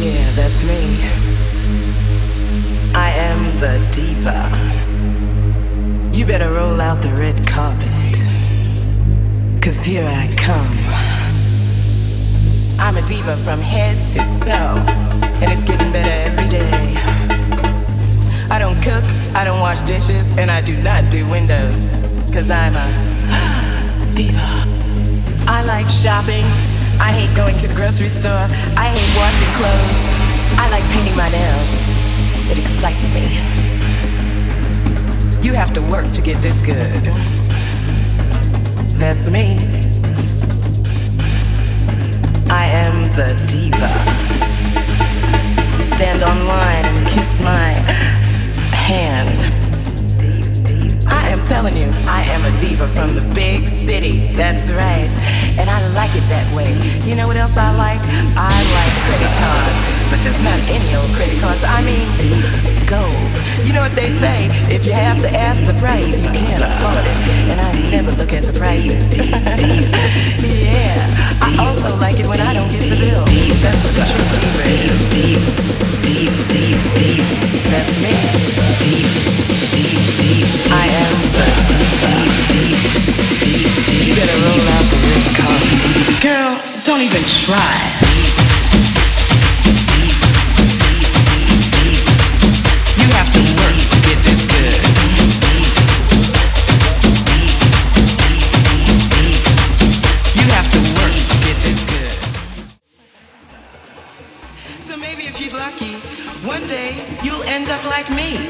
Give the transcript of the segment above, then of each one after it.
Yeah, that's me. I am the diva. You better roll out the red carpet. Cause here I come. I'm a diva from head to toe. And it's getting better every day. I don't cook, I don't wash dishes, and I do not do windows. Cause I'm a diva. I like shopping. I hate going to the grocery store. I hate washing clothes. I like painting my nails. It excites me. You have to work to get this good. That's me. I am the diva. Stand online and kiss my hand. I am telling you, I am a diva from the big city. That's right. And I like it that way. You know what else I like? I like credit cards. But just not any old credit cards. I mean, gold. You know what they say? If you have to ask the price, you don't even try. You have to work to get this good. You have to work to get this good. So maybe if you're lucky, one day you'll end up like me.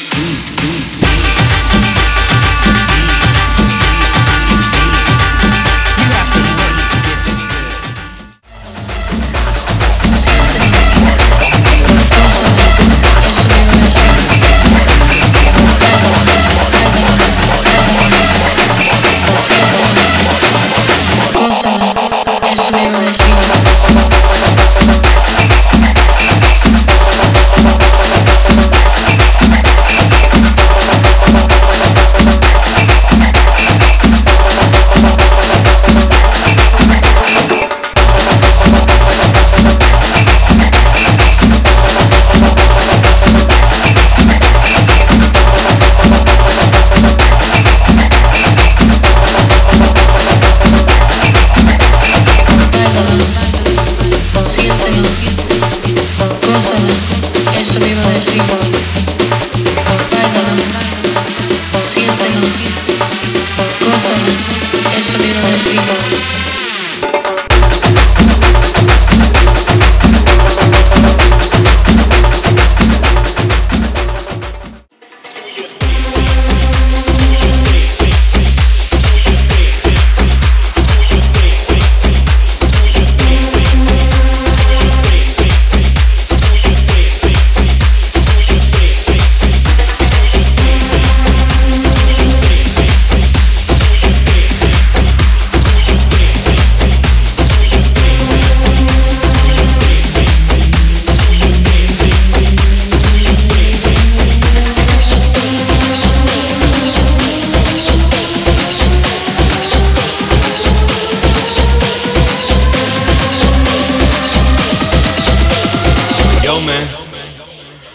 Yo, man,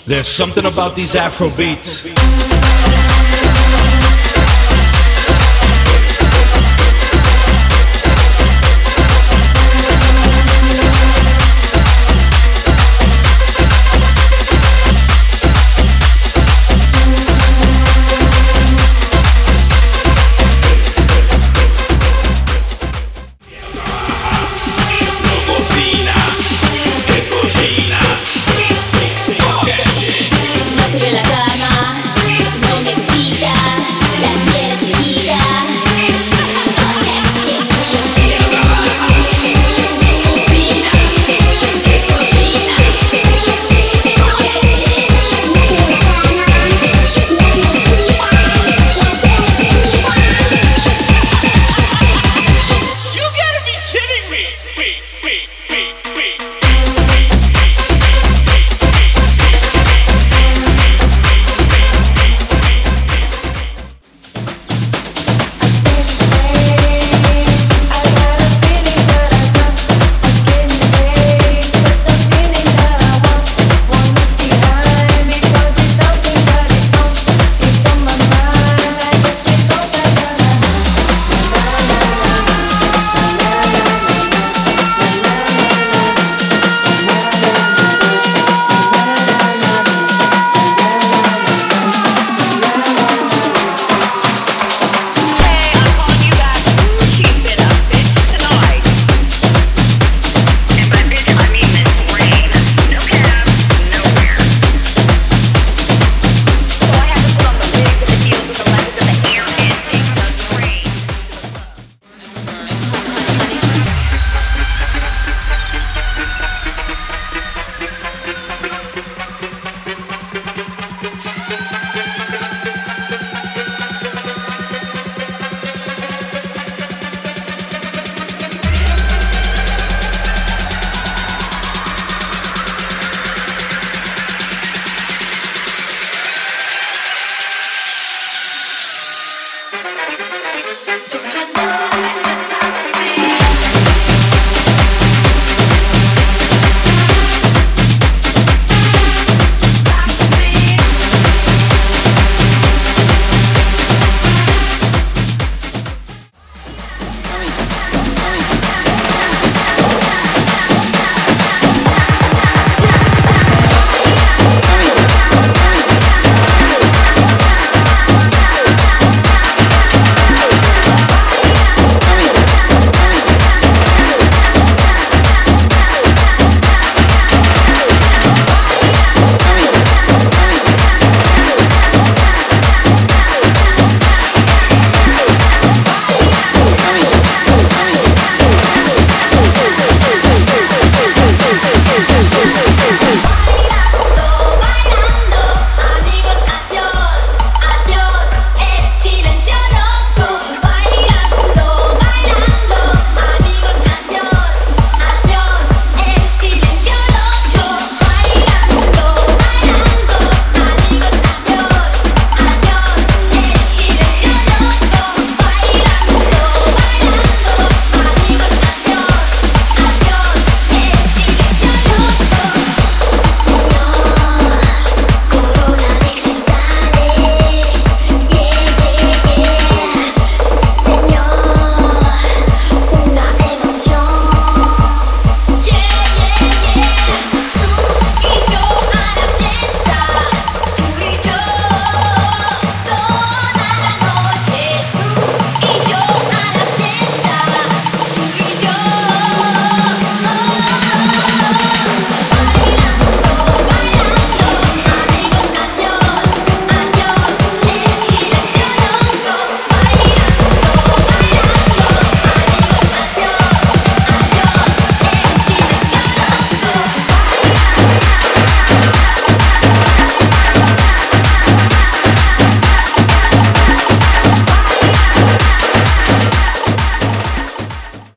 there's something about these Afro beats.